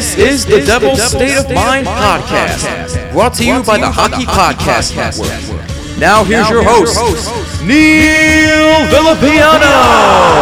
this is the Devil's State of Mind podcast, brought to you by the Hockey Podcast Network. Now here's your host, Neil Villapiano.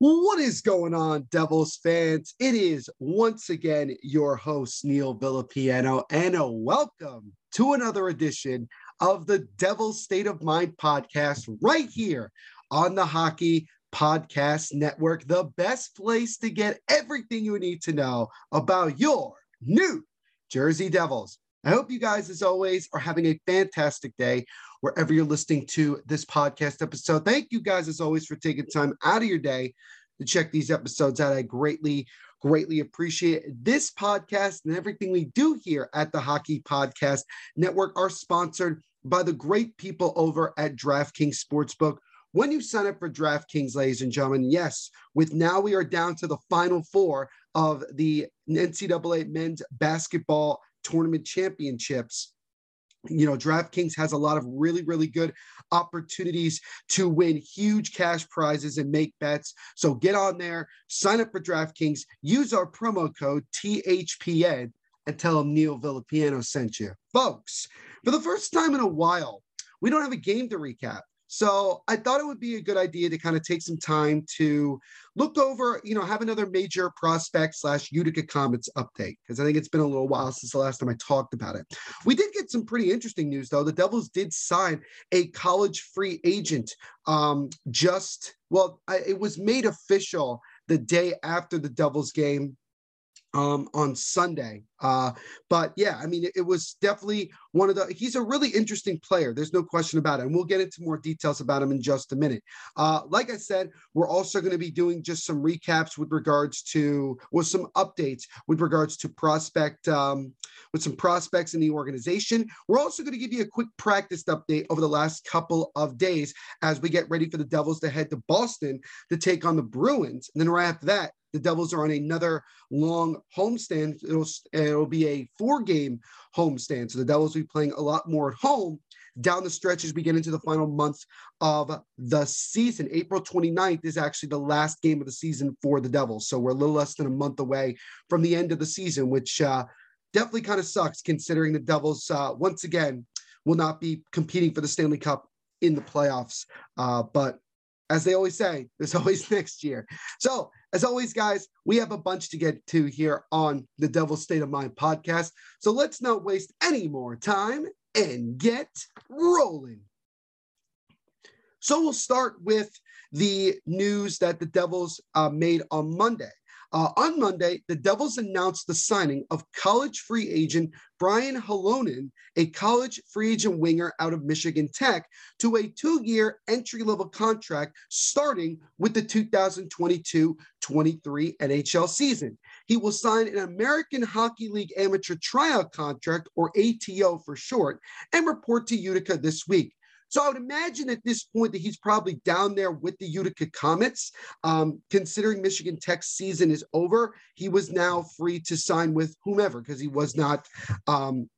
What is going on, Devils fans? It is once again your host, Neil Villapiano, and a welcome to another edition of the Devil's State of Mind podcast right here on the Hockey Podcast Network, the best place to get everything you need to know about your New Jersey Devils. I hope you guys, as always, are having a fantastic day wherever you're listening to this podcast episode. Thank you guys, as always, for taking time out of your day to check these episodes out. I greatly, greatly appreciate. This podcast and everything we do here at the Hockey Podcast Network are sponsored by the great people over at DraftKings Sportsbook. When you sign up for DraftKings, ladies and gentlemen, yes, with now we are down to the final four of the NCAA men's basketball tournament championships you know, DraftKings has a lot of really, really good opportunities to win huge cash prizes and make bets. So get on there, sign up for DraftKings, use our promo code THPN, and tell them Neil Villapiano sent you. Folks, for the first time in a while, we don't have a game to recap. So I thought it would be a good idea to kind of take some time to look over, you know, have another major prospect slash Utica Comets update because I think it's been a little while since the last time I talked about it. We did get some pretty interesting news though. The Devils did sign a college free agent. Um, just well, I, it was made official the day after the Devils game um, on Sunday. Uh, but yeah, I mean, it, it, was definitely one of the, he's a really interesting player. There's no question about it. And we'll get into more details about him in just a minute. Uh, like I said, we're also going to be doing just some recaps with regards to, with some updates with regards to prospect, um, with some prospects in the organization. We're also going to give you a quick practice update over the last couple of days as we get ready for the Devils to head to Boston to take on the Bruins. And then right after that, the Devils are on another long homestand. It'll, it'll be a four game homestand. So the Devils will be playing a lot more at home down the stretch as we get into the final month of the season. April 29th is actually the last game of the season for the Devils. So we're a little less than a month away from the end of the season, which uh, definitely kind of sucks considering the Devils, uh, once again, will not be competing for the Stanley Cup in the playoffs. Uh, but as they always say, there's always next year. So, as always, guys, we have a bunch to get to here on the Devil's State of Mind podcast. So, let's not waste any more time and get rolling. So, we'll start with the news that the Devils uh, made on Monday. Uh, on Monday, the Devils announced the signing of college free agent Brian Halonen, a college free agent winger out of Michigan Tech, to a two year entry level contract starting with the 2022 23 NHL season. He will sign an American Hockey League amateur tryout contract, or ATO for short, and report to Utica this week. So I would imagine at this point that he's probably down there with the Utica Comets. Um, considering Michigan Tech's season is over, he was now free to sign with whomever because he was not um,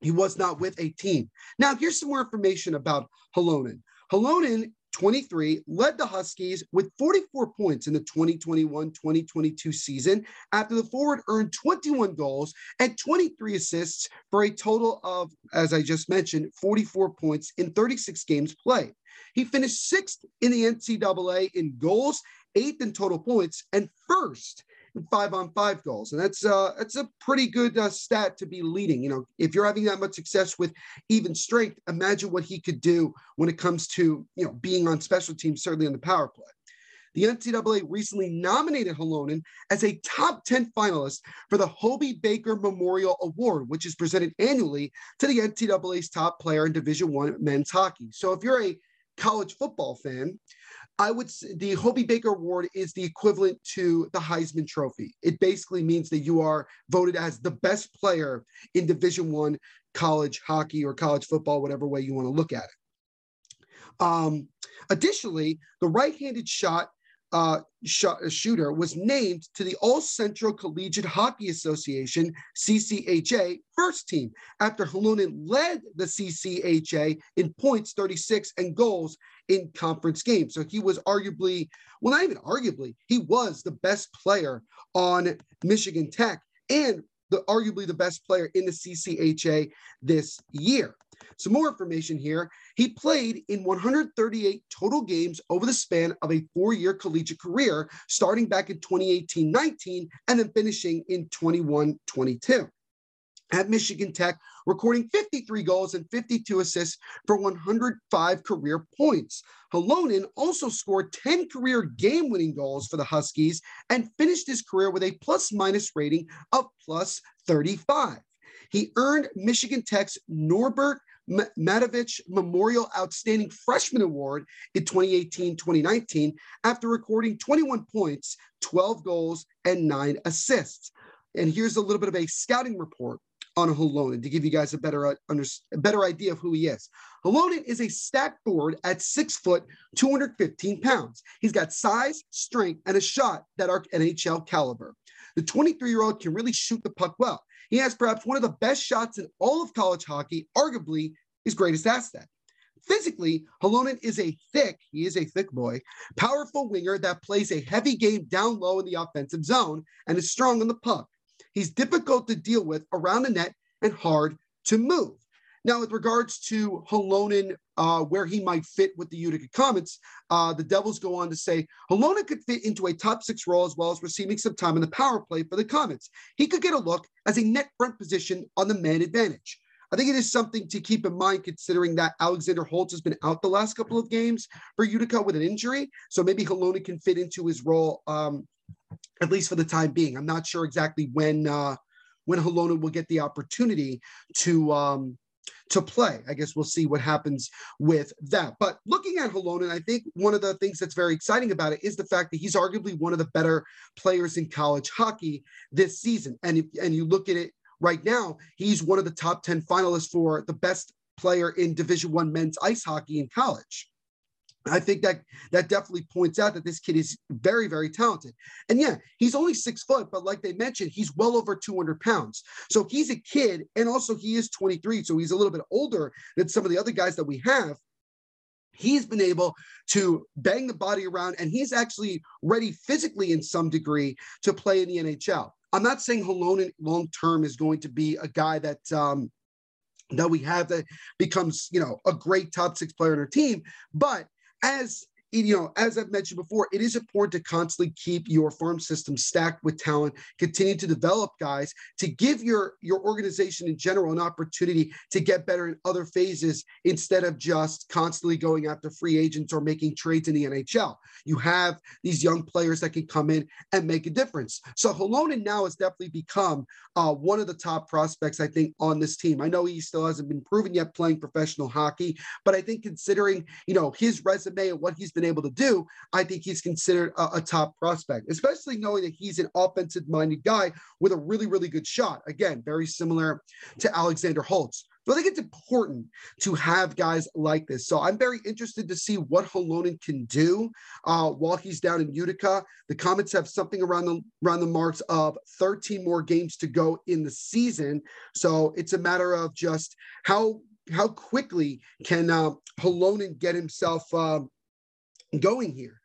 he was not with a team. Now here's some more information about Halonen. Halonen 23, led the Huskies with 44 points in the 2021 2022 season after the forward earned 21 goals and 23 assists for a total of, as I just mentioned, 44 points in 36 games played. He finished sixth in the NCAA in goals, eighth in total points, and first five on five goals. And that's uh, that's a pretty good uh, stat to be leading. You know, if you're having that much success with even strength, imagine what he could do when it comes to, you know, being on special teams, certainly on the power play. The NCAA recently nominated Halonen as a top 10 finalist for the Hobey Baker Memorial Award, which is presented annually to the NCAA's top player in Division One men's hockey. So if you're a college football fan, I would say the Hobey Baker Award is the equivalent to the Heisman Trophy. It basically means that you are voted as the best player in Division One college hockey or college football, whatever way you want to look at it. Um, additionally, the right-handed shot uh, sh- shooter was named to the All Central Collegiate Hockey Association (CCHA) first team after Halonen led the CCHA in points 36 and goals in conference games. So he was arguably, well, not even arguably, he was the best player on Michigan Tech and the arguably the best player in the CCHA this year. Some more information here. He played in 138 total games over the span of a four year collegiate career, starting back in 2018 19 and then finishing in 21 22 at Michigan Tech, recording 53 goals and 52 assists for 105 career points. Halonen also scored 10 career game winning goals for the Huskies and finished his career with a plus minus rating of plus 35. He earned Michigan Tech's Norbert Matovich Memorial Outstanding Freshman Award in 2018 2019 after recording 21 points, 12 goals, and nine assists. And here's a little bit of a scouting report on Halonen to give you guys a better, uh, under, a better idea of who he is. Halonen is a stack forward at six foot, 215 pounds. He's got size, strength, and a shot that are NHL caliber. The 23 year old can really shoot the puck well. He has perhaps one of the best shots in all of college hockey, arguably his greatest asset. Physically, Halonen is a thick, he is a thick boy, powerful winger that plays a heavy game down low in the offensive zone and is strong on the puck. He's difficult to deal with around the net and hard to move. Now, with regards to Halonen, uh, where he might fit with the Utica Comets, uh, the Devils go on to say Halonen could fit into a top six role as well as receiving some time in the power play for the Comets. He could get a look as a net front position on the man advantage. I think it is something to keep in mind considering that Alexander Holtz has been out the last couple of games for Utica with an injury. So maybe Halonen can fit into his role um, at least for the time being. I'm not sure exactly when uh, when Halonen will get the opportunity to um, to play. I guess we'll see what happens with that. But looking at Halonen, I think one of the things that's very exciting about it is the fact that he's arguably one of the better players in college hockey this season. And if, and you look at it right now, he's one of the top 10 finalists for the best player in Division One men's ice hockey in college. I think that that definitely points out that this kid is very, very talented. And yeah, he's only six foot, but like they mentioned, he's well over 200 pounds. So he's a kid, and also he is 23, so he's a little bit older than some of the other guys that we have. He's been able to bang the body around, and he's actually ready physically in some degree to play in the NHL. I'm not saying Halonen long term is going to be a guy that um, that we have that becomes you know a great top six player on our team, but as you know, as I've mentioned before, it is important to constantly keep your farm system stacked with talent, continue to develop guys to give your your organization in general an opportunity to get better in other phases instead of just constantly going after free agents or making trades in the NHL. You have these young players that can come in and make a difference. So Halonen now has definitely become uh, one of the top prospects, I think, on this team. I know he still hasn't been proven yet playing professional hockey, but I think considering you know his resume and what he's been able to do, I think he's considered a, a top prospect, especially knowing that he's an offensive minded guy with a really, really good shot. Again, very similar to Alexander Holtz. So I think it's important to have guys like this. So I'm very interested to see what Halonen can do uh, while he's down in Utica. The Comets have something around the around the marks of 13 more games to go in the season. So it's a matter of just how how quickly can uh, Halonen get himself uh, going here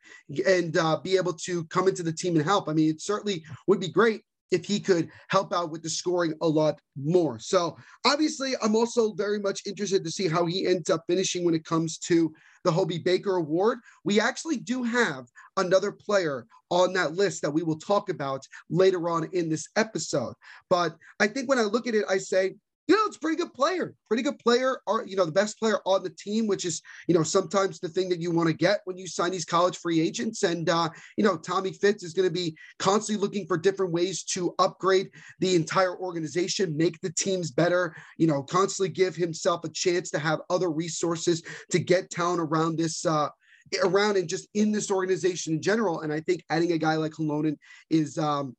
and uh, be able to come into the team and help. I mean, it certainly would be great if he could help out with the scoring a lot more. So obviously, I'm also very much interested to see how he ends up finishing when it comes to the Hobey Baker Award. We actually do have another player on that list that we will talk about later on in this episode. But I think when I look at it, I say, you know, it's a pretty good player, pretty good player, or, you know, the best player on the team, which is, you know, sometimes the thing that you want to get when you sign these college free agents. And, uh, you know, Tommy Fitz is going to be constantly looking for different ways to upgrade the entire organization, make the teams better, you know, constantly give himself a chance to have other resources to get talent around this, uh, around and just in this organization in general. And I think adding a guy like Halonen is, um,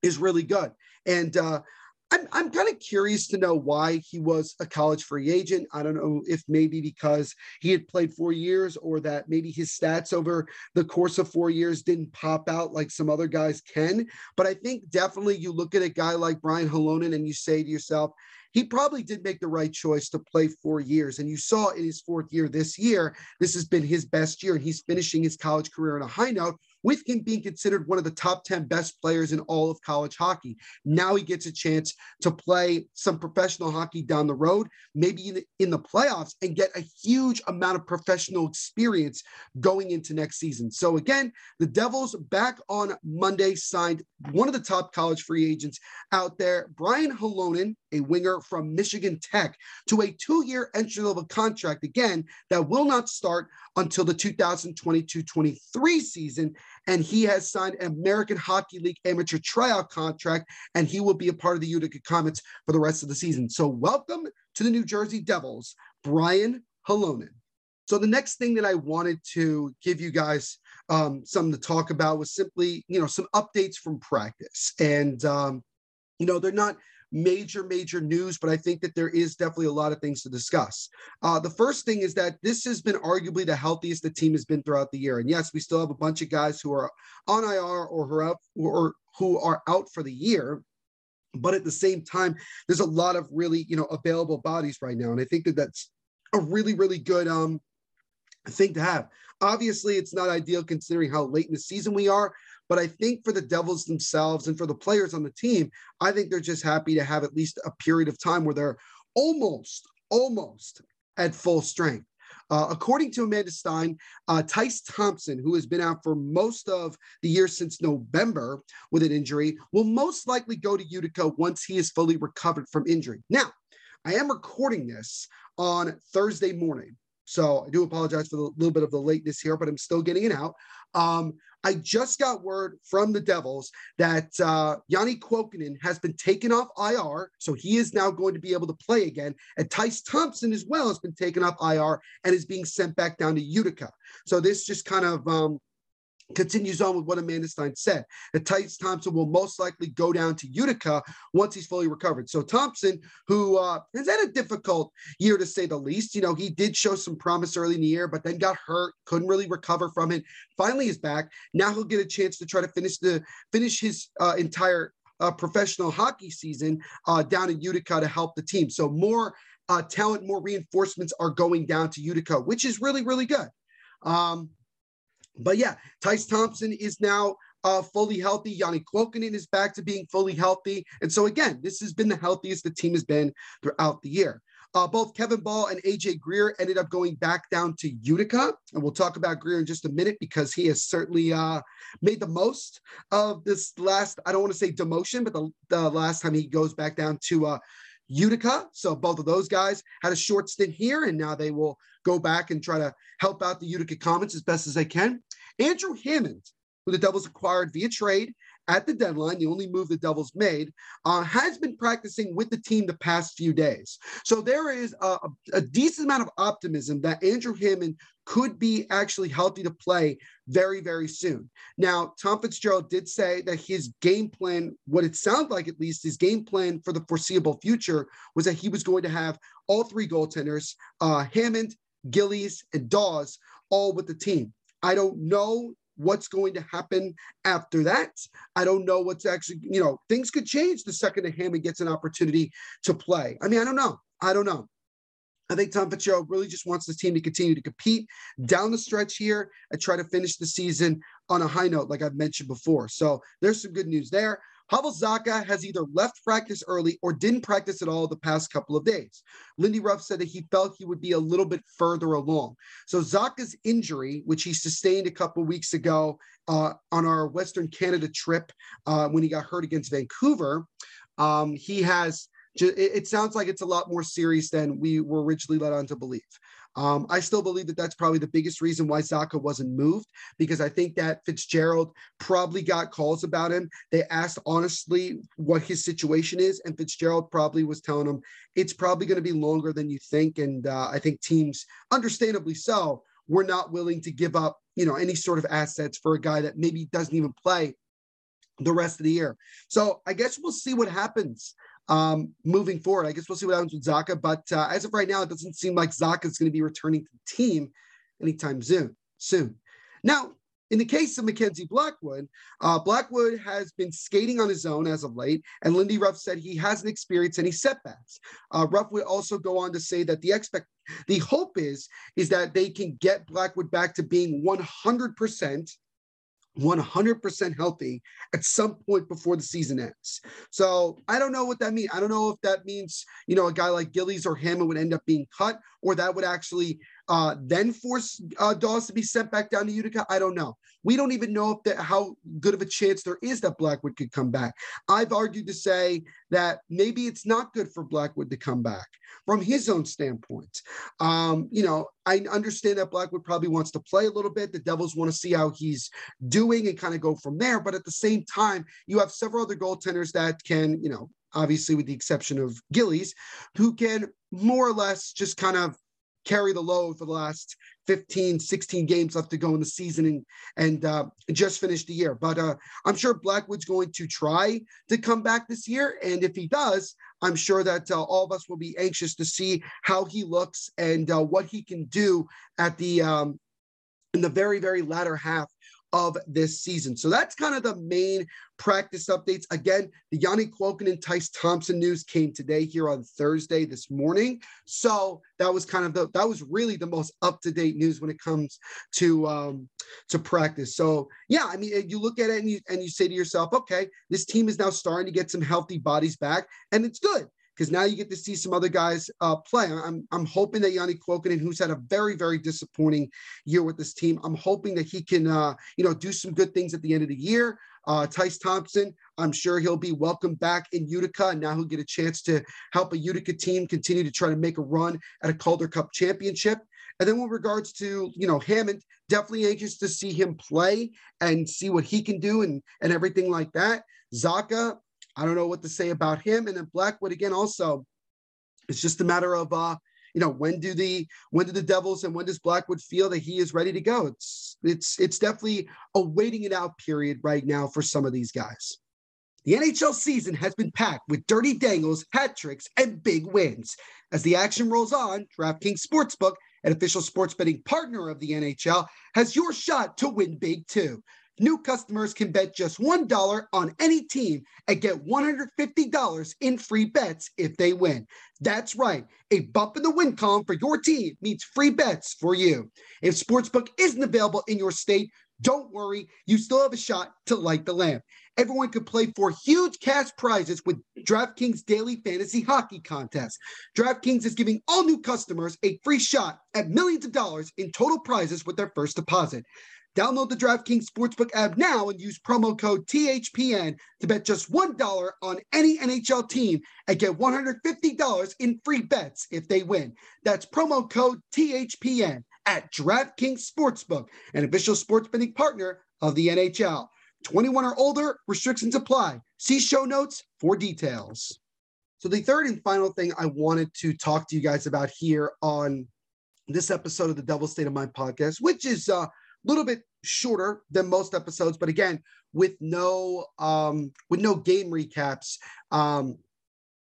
is really good. And uh, I'm, I'm kind of curious to know why he was a college free agent. I don't know if maybe because he had played four years or that maybe his stats over the course of four years didn't pop out like some other guys can. But I think definitely you look at a guy like Brian Halonen and you say to yourself, he probably did make the right choice to play four years. And you saw in his fourth year this year, this has been his best year, and he's finishing his college career on a high note with him being considered one of the top 10 best players in all of college hockey. Now he gets a chance to play some professional hockey down the road, maybe in the, in the playoffs, and get a huge amount of professional experience going into next season. So, again, the Devils back on Monday signed one of the top college free agents out there, Brian Halonen, a winger from Michigan Tech, to a two year entry level contract, again, that will not start until the 2022 23 season. And he has signed an American Hockey League amateur tryout contract, and he will be a part of the Utica Comets for the rest of the season. So, welcome to the New Jersey Devils, Brian Halonen. So the next thing that I wanted to give you guys um, something to talk about was simply, you know, some updates from practice. And, um, you know, they're not major, major news, but I think that there is definitely a lot of things to discuss. Uh, the first thing is that this has been arguably the healthiest the team has been throughout the year. And yes, we still have a bunch of guys who are on IR or who are out, or who are out for the year. But at the same time, there's a lot of really, you know, available bodies right now. And I think that that's a really, really good um, thing to have. Obviously, it's not ideal considering how late in the season we are, but I think for the Devils themselves and for the players on the team, I think they're just happy to have at least a period of time where they're almost, almost at full strength. Uh, according to Amanda Stein, uh, Tyce Thompson, who has been out for most of the year since November with an injury, will most likely go to Utica once he is fully recovered from injury. Now, I am recording this on Thursday morning. So I do apologize for the little bit of the lateness here, but I'm still getting it out. Um, I just got word from the Devils that uh, Janne Kuokkanen has been taken off IR, so he is now going to be able to play again. And Tyce Thompson as well has been taken off IR and is being sent back down to Utica. So this just kind of um, continues on with what Amanda Stein said that Tyce Thompson will most likely go down to Utica once he's fully recovered. So Thompson, who uh, has had a difficult year to say the least, you know, he did show some promise early in the year, but then got hurt, couldn't really recover from it. Finally, is back. Now he'll get a chance to try to finish the finish his uh, entire uh, professional hockey season uh, down in Utica to help the team. So more uh, talent, more reinforcements are going down to Utica, which is really, really good. Um, but yeah, Tyce Thompson is now uh, fully healthy. Janne Kuokkanen is back to being fully healthy. And so again, this has been the healthiest the team has been throughout the year. Uh, both Kevin Bahl and AJ Greer ended up going back down to Utica. And we'll talk about Greer in just a minute because he has certainly uh, made the most of this last, I don't want to say demotion, but the, the last time he goes back down to uh, Utica. So both of those guys had a short stint here, and now they will go back and try to help out the Utica Comets as best as they can. Andrew Hammond, who the Devils acquired via trade at the deadline, the only move the Devils made, uh, has been practicing with the team the past few days. So there is a, a, decent amount of optimism that Andrew Hammond could be actually healthy to play very, very soon. Now, Tom Fitzgerald did say that his game plan, what it sounded like at least, his game plan for the foreseeable future was that he was going to have all three goaltenders, uh, Hammond, Gillies, and Daws, all with the team. I don't know what's going to happen after that. I don't know what's actually, you know, things could change the second that Hammond gets an opportunity to play. I mean, I don't know. I don't know. I think Tom Fitzgerald really just wants this team to continue to compete down the stretch here and try to finish the season on a high note, like I've mentioned before. So there's some good news there. Pavel Zacha has either left practice early or didn't practice at all the past couple of days. Lindy Ruff said that he felt he would be a little bit further along. So Zacha's injury, which he sustained a couple weeks ago uh, on our Western Canada trip uh, when he got hurt against Vancouver, um, he has. It sounds like it's a lot more serious than we were originally led on to believe. Um, I still believe that that's probably the biggest reason why Zacha wasn't moved because I think that Fitzgerald probably got calls about him. They asked honestly what his situation is, and Fitzgerald probably was telling them it's probably going to be longer than you think. And uh, I think teams, understandably so, were not willing to give up, you know, any sort of assets for a guy that maybe doesn't even play the rest of the year. So I guess we'll see what happens um, moving forward. I guess we'll see what happens with Zacha, But uh, as of right now, it doesn't seem like Zacha is going to be returning to the team anytime soon. Soon. Now, in the case of Mackenzie Blackwood, uh, Blackwood has been skating on his own as of late, and Lindy Ruff said he hasn't experienced any setbacks. Uh, Ruff would also go on to say that the expect, the hope is, is that they can get Blackwood back to being 100 percent 100% healthy at some point before the season ends. So I don't know what that means. I don't know if that means, you know, a guy like Gillies or Hammond would end up being cut or that would actually uh, then force uh, Daws to be sent back down to Utica. I don't know. We don't even know if that, how good of a chance there is that Blackwood could come back. I've argued to say that maybe it's not good for Blackwood to come back from his own standpoint. Um, you know, I understand that Blackwood probably wants to play a little bit. The Devils want to see how he's doing and kind of go from there. But at the same time, you have several other goaltenders that can, you know, obviously with the exception of Gillies, who can more or less just kind of carry the load for the last 15, 16 games left to go in the season and, and uh, just finished the year. But uh, I'm sure Blackwood's going to try to come back this year. And if he does, I'm sure that uh, all of us will be anxious to see how he looks and uh, what he can do at the um, in the very, very latter half of this season. So that's kind of the main practice updates. Again, the Janne Kuokkanen and Tyce Thompson news came today here on Thursday this morning. So that was kind of the that was really the most up to date news when it comes to um, to practice. So yeah, I mean, you look at it and you and you say to yourself, okay, this team is now starting to get some healthy bodies back, and it's good because now you get to see some other guys uh, play. I'm, I'm hoping that Janne Kuokkanen, who's had a very, very disappointing year with this team, I'm hoping that he can, uh, you know, do some good things at the end of the year. Uh, Tyce Thompson, I'm sure he'll be welcome back in Utica, and now he'll get a chance to help a Utica team continue to try to make a run at a Calder Cup championship. And then with regards to, you know, Hammond, definitely anxious to see him play and see what he can do and, and everything like that. Zacha, I don't know what to say about him. And then Blackwood again, also, it's just a matter of uh, you know, when do the when do the Devils and when does Blackwood feel that he is ready to go? It's it's it's definitely a waiting it out period right now for some of these guys. The NHL season has been packed with dirty dangles, hat tricks, and big wins. As the action rolls on, DraftKings Sportsbook, an official sports betting partner of the NHL, has your shot to win big too. New customers can bet just $1 on any team and get $150 in free bets if they win. That's right. A bump in the win column for your team means free bets for you. If Sportsbook isn't available in your state, don't worry. You still have a shot to light the lamp. everyone could play for huge cash prizes with DraftKings Daily Fantasy Hockey Contest. DraftKings is giving all new customers a free shot at millions of dollars in total prizes with their first deposit. Download the DraftKings Sportsbook app now and use promo code THPN to bet just $1 on any NHL team and get $150 in free bets if they win. That's promo code THPN at DraftKings Sportsbook, an official sports betting partner of the NHL. 21 or older, restrictions apply. See show notes for details. So, the third and final thing I wanted to talk to you guys about here on this episode of the Devil State of Mind podcast, which is uh, a little bit shorter than most episodes, but again, with no um, with no game recaps. Um,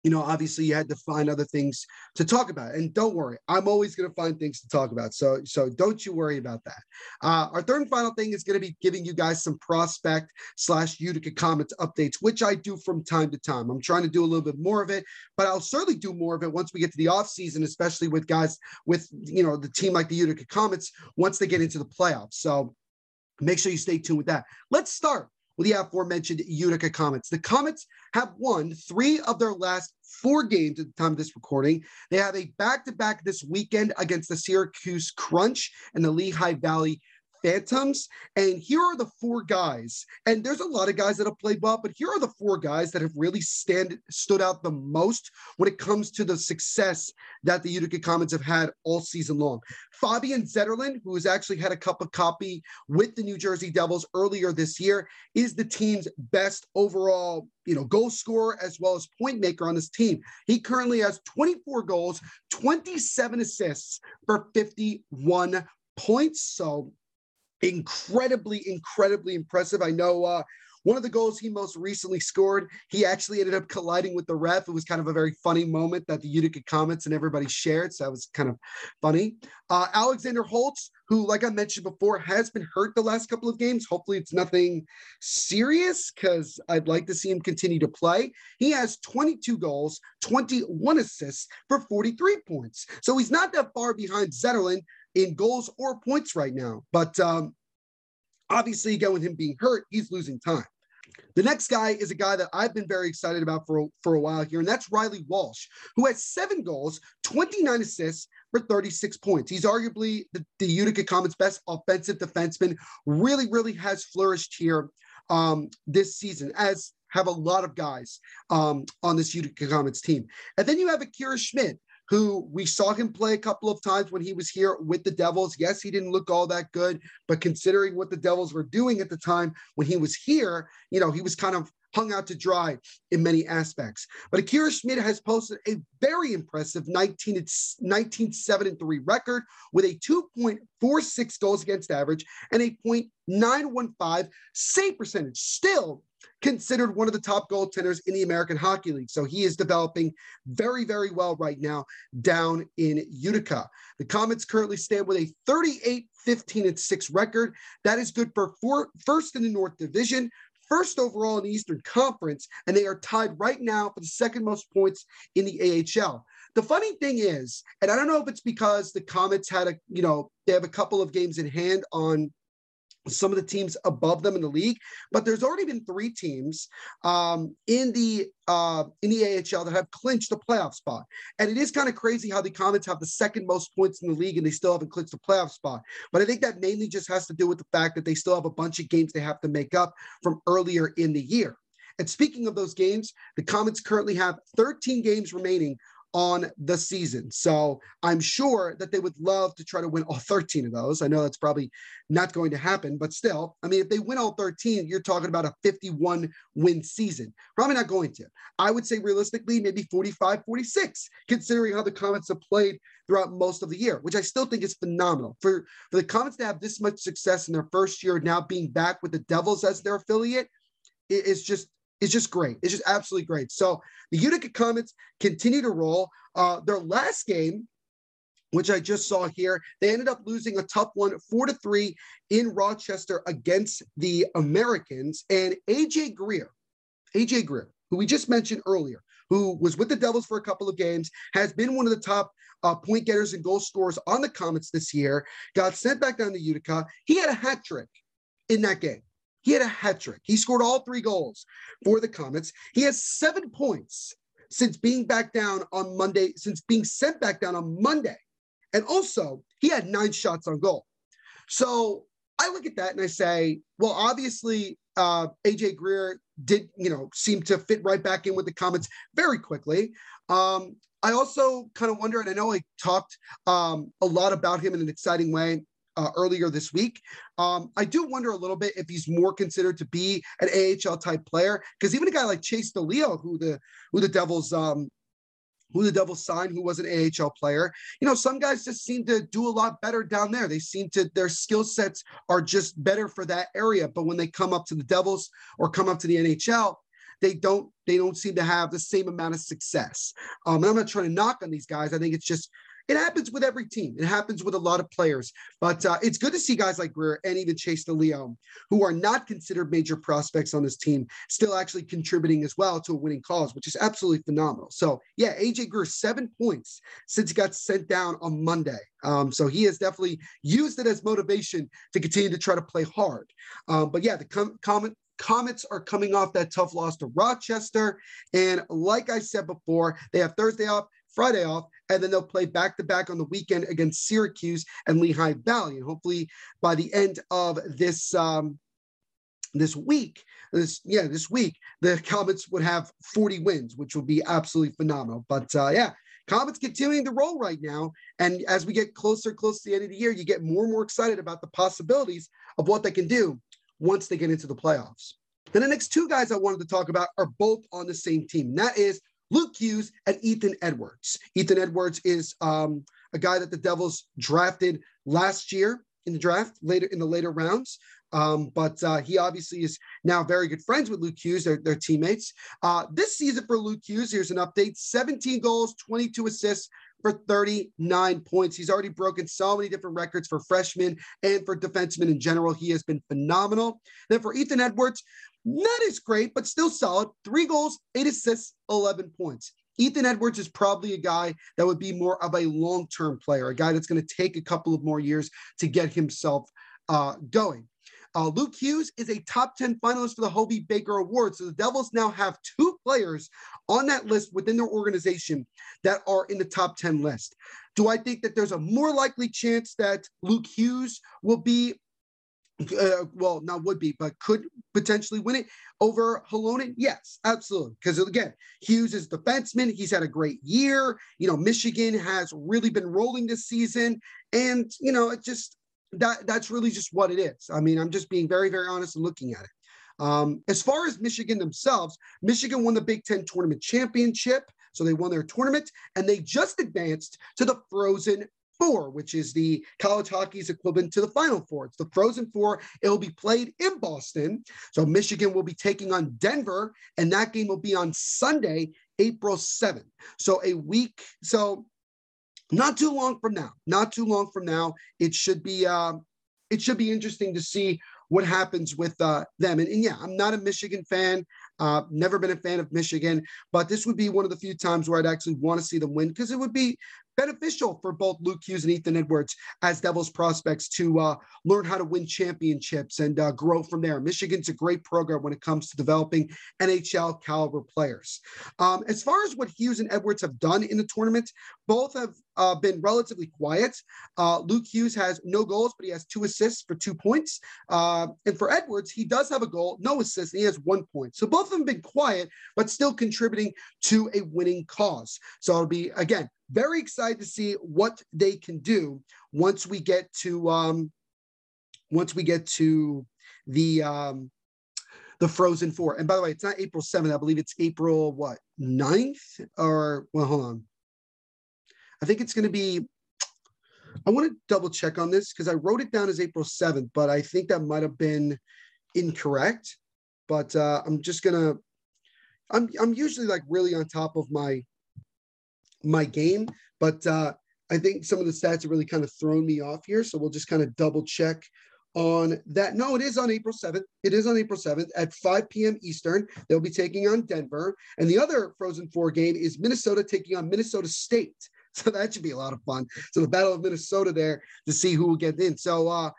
you know, obviously you had to find other things to talk about. And don't worry, I'm always going to find things to talk about. So, so don't you worry about that. Uh, our third and final thing is going to be giving you guys some prospect slash Utica Comets updates, which I do from time to time. I'm trying to do a little bit more of it, but I'll certainly do more of it once we get to the off season, especially with guys with, you know, the team like the Utica Comets once they get into the playoffs. So make sure you stay tuned with that. Let's start with the aforementioned Utica Comets. The Comets have won three of their last four games at the time of this recording. They have a back to back this weekend against the Syracuse Crunch and the Lehigh Valley Phantoms. And here are the four guys. And there's a lot of guys that have played well, but here are the four guys that have really stand stood out the most when it comes to the success that the Utica Comets have had all season long. Fabian Zetterlund, who has actually had a cup of copy with the New Jersey Devils earlier this year, is the team's best overall, you know, goal scorer as well as point maker on this team. He currently has 24 goals, 27 assists for 51 points. So incredibly, incredibly impressive. I know uh, one of the goals he most recently scored, he actually ended up colliding with the ref. It was kind of a very funny moment that the Utica Comets and everybody shared. So that was kind of funny. Uh, Alexander Holtz, who, like I mentioned before, has been hurt the last couple of games. Hopefully, it's nothing serious because I'd like to see him continue to play. He has 22 goals, 21 assists for 43 points. So he's not that far behind Zetterlund in goals or points right now. But um, obviously, again, with him being hurt, he's losing time. The next guy is a guy that I've been very excited about for, for a while here, and that's Reilly Walsh, who has seven goals, 29 assists for 36 points. He's arguably the, the Utica Comets' best offensive defenseman, really, really has flourished here um, this season, as have a lot of guys um, on this Utica Comets team. And then you have Akira Schmid, who we saw him play a couple of times when he was here with the Devils. Yes, he didn't look all that good, but considering what the Devils were doing at the time when he was here, you know, he was kind of hung out to dry in many aspects. But Akira Schmid has posted a very impressive 19, 19 7 and 3 record with a 2.46 goals against average and a 0.915 save percentage. Still considered one of the top goaltenders in the American Hockey League. So he is developing very, very well right now down in Utica. The Comets currently stand with a 38 15 and 6 record. That is good for four, first in the North Division, first overall in the Eastern Conference, and they are tied right now for the second most points in the AHL. The funny thing is, and I don't know if it's because the Comets had a, you know, they have a couple of games in hand on some of the teams above them in the league, but there's already been three teams um, in the uh, in the AHL that have clinched a playoff spot, and it is kind of crazy how the Comets have the second most points in the league and they still haven't clinched a playoff spot. But I think that mainly just has to do with the fact that they still have a bunch of games they have to make up from earlier in the year. And speaking of those games, the Comets currently have 13 games remaining on the season. So I'm sure that they would love to try to win all 13 of those. I know that's probably not going to happen, but still, I mean, if they win all 13, you're talking about a 51 win season. Probably not going to. I would say realistically, maybe 45, 46, considering how the Comets have played throughout most of the year, which I still think is phenomenal. For, for the Comets to have this much success in their first year, now being back with the Devils as their affiliate, it is just it's just great. It's just absolutely great. So the Utica Comets continue to roll. Uh, their last game, which I just saw here, they ended up losing a tough one, four to three in Rochester against the Americans. And AJ Greer, AJ Greer, who we just mentioned earlier, who was with the Devils for a couple of games, has been one of the top uh, point getters and goal scorers on the Comets this year, got sent back down to Utica. He had a hat trick in that game. He had a hat trick. He scored all three goals for the Comets. He has seven points since being back down on Monday, since being sent back down on Monday. And also, he had nine shots on goal. So I look at that and I say, well, obviously, uh, AJ Greer did, you know, seem to fit right back in with the Comets very quickly. Um, I also kind of wonder, and I know I talked um, a lot about him in an exciting way uh, earlier this week. Um, I do wonder a little bit if he's more considered to be an AHL type player because even a guy like Chase DeLeo, who the who the Devils um, who the Devils signed, who was an AHL player. You know, some guys just seem to do a lot better down there. They seem to their skill sets are just better for that area. But when they come up to the Devils or come up to the NHL, they don't they don't seem to have the same amount of success. Um, and I'm not trying to knock on these guys. I think it's just it happens with every team. It happens with a lot of players. But uh, it's good to see guys like Greer and even Chase DeLeo, who are not considered major prospects on this team, still actually contributing as well to a winning cause, which is absolutely phenomenal. So, yeah, AJ Greer, seven points since he got sent down on Monday. Um, so he has definitely used it as motivation to continue to try to play hard. Um, but yeah, the com- comment Comets are coming off that tough loss to Rochester. And like I said before, they have Thursday off, Friday off, and then they'll play back to back on the weekend against Syracuse and Lehigh Valley. And hopefully by the end of this um, this week, this yeah, this week, the Comets would have 40 wins, which would be absolutely phenomenal. But uh, yeah, Comets continuing to roll right now. And as we get closer, close to the end of the year, you get more and more excited about the possibilities of what they can do once they get into the playoffs. Then the next two guys I wanted to talk about are both on the same team. And that is Luke Hughes and Ethan Edwards. Ethan Edwards is um, a guy that the Devils drafted last year in the draft, later in the later rounds. Um, but uh, he obviously is now very good friends with Luke Hughes, their, their teammates. Uh, this season for Luke Hughes, here's an update 17 goals, 22 assists for 39 points. He's already broken so many different records for freshmen and for defensemen in general. He has been phenomenal. Then for Ethan Edwards, not as great, but still solid. Three goals, eight assists, 11 points. Ethan Edwards is probably a guy that would be more of a long term player, a guy that's going to take a couple of more years to get himself uh, going. Uh, Luke Hughes is a top 10 finalist for the Hobey Baker Award. So the Devils now have two players on that list within their organization that are in the top 10 list. Do I think that there's a more likely chance that Luke Hughes will be uh, well, not would be, but could potentially win it over Halonen? Yes, absolutely. Because again, Hughes is defenseman. He's had a great year. You know, Michigan has really been rolling this season, and you know, it just that that's really just what it is. I mean, I'm just being very, very honest and looking at it. Um, as far as Michigan themselves, Michigan won the Big Ten tournament championship. So they won their tournament and they just advanced to the Frozen Four, which is the college hockey's equivalent to the Final Four. It's the Frozen Four. It'll be played in Boston. So Michigan will be taking on Denver, and that game will be on Sunday, April 7th. So a week. So not too long from now. Not too long from now. It should be. Uh, it should be interesting to see what happens with uh, them. And, and, yeah, I'm not a Michigan fan. Uh, never been a fan of Michigan, but this would be one of the few times where I'd actually want to see them win because it would be beneficial for both Luke Hughes and Ethan Edwards as Devils prospects to uh, learn how to win championships and uh, grow from there. Michigan's a great program when it comes to developing NHL caliber players. Um, as far as what Hughes and Edwards have done in the tournament, both have uh, been relatively quiet. Uh, Luke Hughes has no goals, but he has two assists for two points. Uh, and for Edwards, he does have a goal, no assists, and he has one point. So both of them have been quiet, but still contributing to a winning cause. So it'll be, again, very excited to see what they can do once we get to um, once we get to the um, the Frozen Four. And by the way, it's not April 7th. I believe it's April what 9th or well, hold on. I think it's going to be. I want to double check on this because I wrote it down as April 7th, but I think that might have been incorrect. But uh, I'm just gonna. I'm I'm usually like really on top of my my game, but uh, I think some of the stats have really kind of thrown me off here. So we'll just kind of double check on that. No, it is on April 7th. It is on April 7th at 5 p.m. Eastern. They'll be taking on Denver. And the other Frozen Four game is Minnesota taking on Minnesota State. So that should be a lot of fun. So the Battle of Minnesota there to see who will get in. So uh,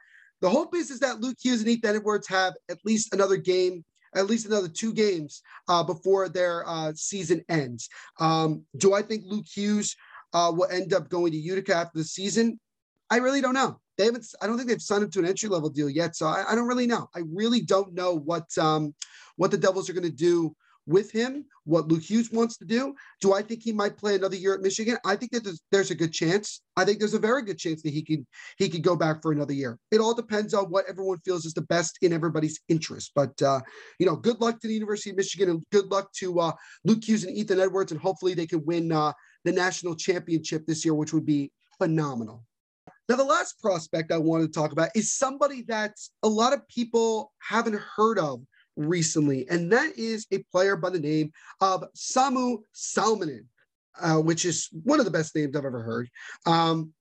the hope is is that Luke Hughes and Ethan Edwards have at least another game, at least another two games uh, before their uh, season ends. Um, do I think Luke Hughes uh, will end up going to Utica after the season? I really don't know. They haven't. I don't think they've signed him to an entry level deal yet, so I, I don't really know. I really don't know what um, what the Devils are going to do with him, what Luke Hughes wants to do. Do I think he might play another year at Michigan? I think that there's, there's, a good chance. I think there's a very good chance that he can he could go back for another year. It all depends on what everyone feels is the best in everybody's interest. But uh, you know, good luck to the University of Michigan and good luck to uh, Luke Hughes and Ethan Edwards, and hopefully they can win uh, the national championship this year, which would be phenomenal. Now, the last prospect I wanted to talk about is somebody that a lot of people haven't heard of recently, and that is a player by the name of Samu Salminen, uh, which is one of the best names I've ever heard. Um,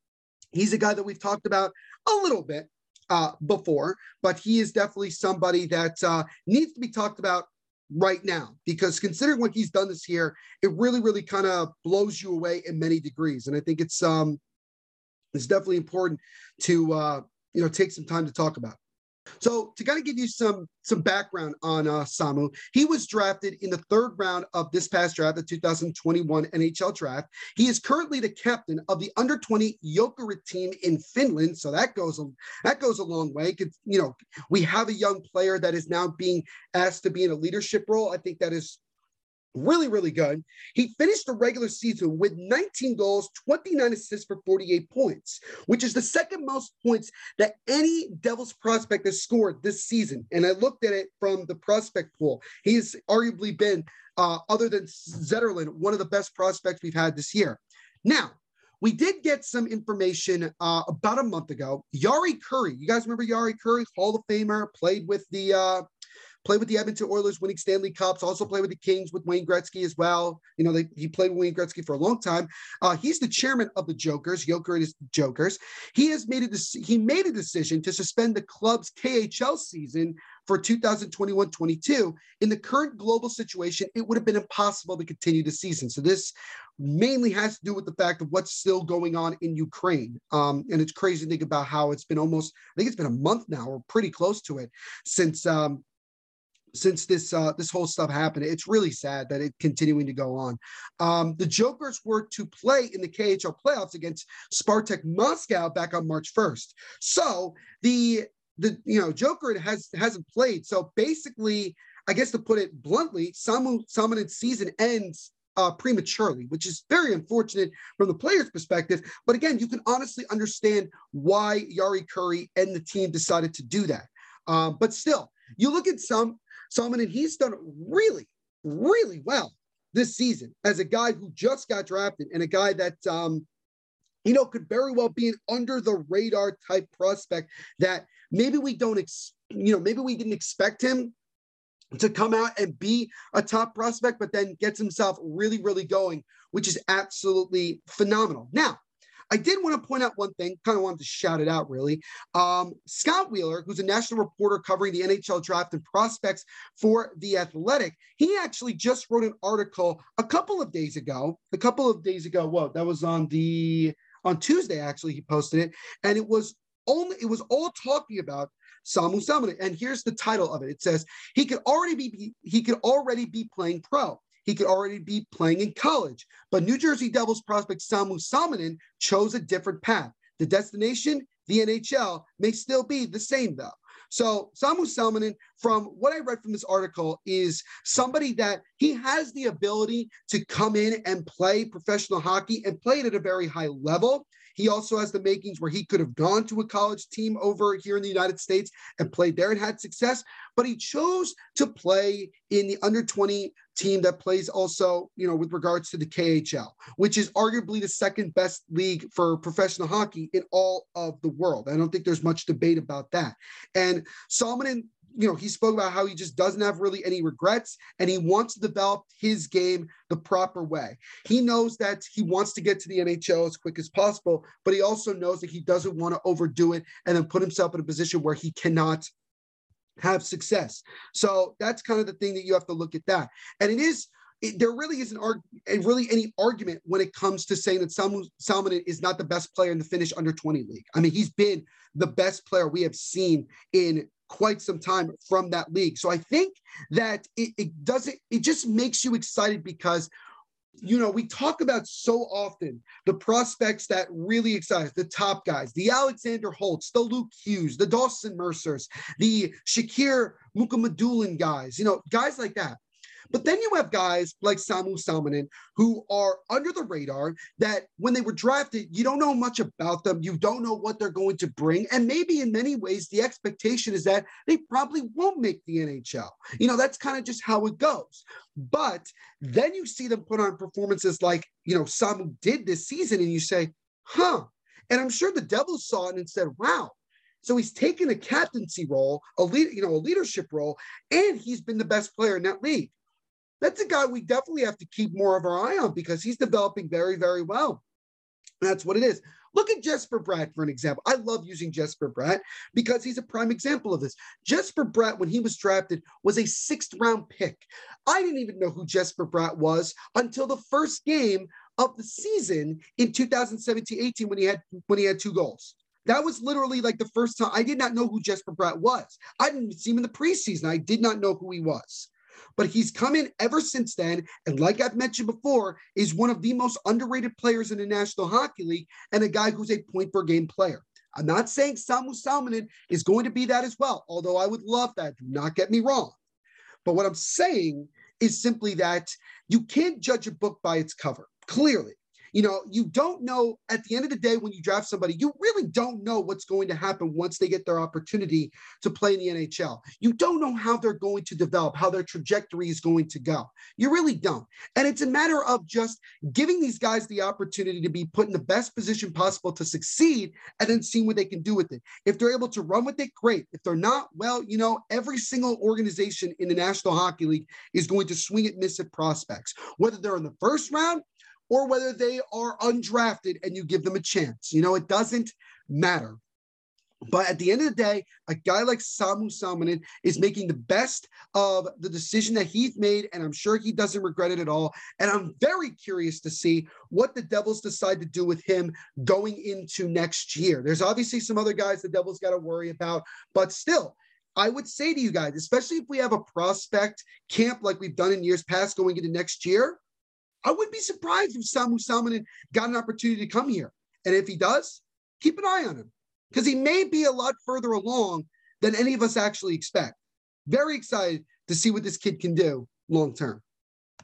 he's a guy that we've talked about a little bit uh, before, but he is definitely somebody that uh, needs to be talked about right now because considering what he's done this year, it really, really kind of blows you away in many degrees, and I think it's um, it's definitely important to uh, you know take some time to talk about. So to kind of give you some some background on uh, Samu, he was drafted in the third round of this past draft, the 2021 NHL draft. He is currently the captain of the under 20 Jokerit team in Finland, so that goes a, that goes a long way. You know, we have a young player that is now being asked to be in a leadership role. I think that is really, really good. He finished the regular season with 19 goals, 29 assists for 48 points, which is the second most points that any Devils prospect has scored this season. And I looked at it from the prospect pool. He's arguably been, uh, other than Zetterlund, one of the best prospects we've had this year. Now, we did get some information uh, about a month ago. Jari Kurri, you guys remember Jari Kurri, Hall of Famer, played with the uh, played with the Edmonton Oilers, winning Stanley Cups. Also played with the Kings with Wayne Gretzky as well. You know, they, he played with Wayne Gretzky for a long time. Uh, he's the chairman of the Jokers. Joker is Jokers. He has made a he made a decision to suspend the club's KHL season for 2021-22. In the current global situation, it would have been impossible to continue the season. So this mainly has to do with the fact of what's still going on in Ukraine. Um, and it's crazy to think about how it's been almost, I think it's been a month now, or pretty close to it, since um, since this uh, this whole stuff happened. It's really sad that it's continuing to go on. Um, the Jokers were to play in the KHL playoffs against Spartak Moscow back on March 1st. So the the you know Joker has hasn't played. So basically, I guess to put it bluntly, Samu Salminen's season ends uh, prematurely, which is very unfortunate from the player's perspective. But again, you can honestly understand why Jari Kurri and the team decided to do that. Um, but still, you look at some Salminen, and he's done really, really well this season as a guy who just got drafted and a guy that um, you know could very well be an under the radar type prospect that maybe we don't ex- you know maybe we didn't expect him to come out and be a top prospect but then gets himself really really going which is absolutely phenomenal. Now I did want to point out one thing, kind of wanted to shout it out really. Um, Scott Wheeler, who's a national reporter covering the NHL draft and prospects for The Athletic, he actually just wrote an article a couple of days ago. A couple of days ago, whoa, that was on the on Tuesday, actually, he posted it, and it was only it was all talking about Samu Salminen. And here's the title of it. It says he could already be he could already be playing pro he could already be playing in college. But New Jersey Devils prospect Samu Salminen chose a different path. The destination, the NHL, may still be the same though. So Samu Salminen, from what I read from this article, is somebody that he has the ability to come in and play professional hockey and play it at a very high level. He also has the makings where he could have gone to a college team over here in the United States and played there and had success, but he chose to play in the under 20 team that plays also, you know, with regards to the KHL, which is arguably the second best league for professional hockey in all of the world. I don't think there's much debate about that. And Salminen you know, he spoke about how he just doesn't have really any regrets and he wants to develop his game the proper way. He knows that he wants to get to the NHL as quick as possible, but he also knows that he doesn't want to overdo it and then put himself in a position where he cannot have success. So that's kind of the thing that you have to look at that. And it is it, there really isn't arg- really any argument when it comes to saying that Salminen is not the best player in the Finnish under 20 league. I mean, he's been the best player we have seen in quite some time from that league. So I think that it, it doesn't, it just makes you excited because you know, we talk about so often the prospects that really excite us, the top guys, the Alexander Holtz, the Luke Hughes, the Dawson Mercers, the Shakir Mukhamadullin guys, you know, guys like that. But then you have guys like Samu Salminen who are under the radar that when they were drafted, you don't know much about them. You don't know what they're going to bring. And maybe in many ways, the expectation is that they probably won't make the NHL. You know, that's kind of just how it goes. But then you see them put on performances like, you know, Samu did this season, and you say, huh. And I'm sure the Devils saw it and said, wow, so he's taken a captaincy role, a lead, you know, a leadership role, and he's been the best player in that league that's a guy we definitely have to keep more of our eye on because he's developing very, very well. That's what it is. Look at Jesper Bratt for an example. I love using Jesper Bratt because he's a prime example of this. Jesper Bratt, when he was drafted, was a sixth round pick. I didn't even know who Jesper Bratt was until the first game of the season in 2017-18 when he had when he had two goals. That was literally like the first time I did not know who Jesper Bratt was. I didn't see him in the preseason. I did not know who he was but he's come in ever since then. And like I've mentioned before, is one of the most underrated players in the National Hockey League and a guy who's a point per game player. I'm not saying Samu Salminen is going to be that as well, although I would love that. Do not get me wrong. But what I'm saying is simply that you can't judge a book by its cover, clearly. You know, you don't know at the end of the day when you draft somebody, you really don't know what's going to happen once they get their opportunity to play in the NHL. You don't know how they're going to develop, how their trajectory is going to go. You really don't. And it's a matter of just giving these guys the opportunity to be put in the best position possible to succeed and then seeing what they can do with it. If they're able to run with it, great. If they're not, well, you know, every single organization in the National Hockey League is going to swing at miss at prospects, whether they're in the first round or whether they are undrafted and you give them a chance. You know, it doesn't matter. But at the end of the day, a guy like Samu Salminen is making the best of the decision that he's made, and I'm sure he doesn't regret it at all. And I'm very curious to see what the Devils decide to do with him going into next year. There's obviously some other guys the Devils got to worry about, but still, I would say to you guys, especially if we have a prospect camp like we've done in years past going into next year, I wouldn't be surprised if Samu Salminen got an opportunity to come here. And if he does, keep an eye on him because he may be a lot further along than any of us actually expect. Very excited to see what this kid can do long term.